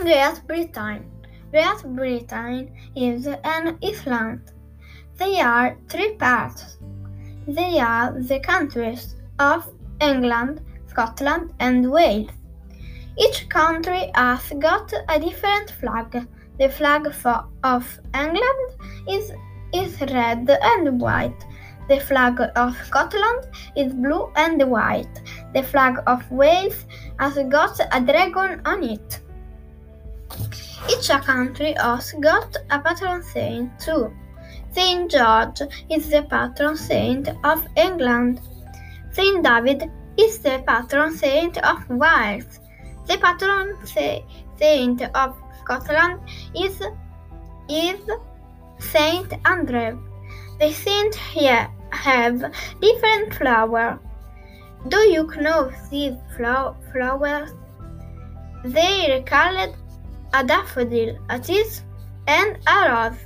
Great Britain. Great Britain is an island. They are three parts. They are the countries of England, Scotland, and Wales. Each country has got a different flag. The flag for, of England is, is red and white. The flag of Scotland is blue and white. The flag of Wales has got a dragon on it. Each country has got a patron saint too. Saint George is the patron saint of England. Saint David is the patron saint of Wales. The patron saint of Scotland is, is Saint Andrew. The saints here have different flowers. Do you know these flowers? They are called a daffodil, a tease, and a rose.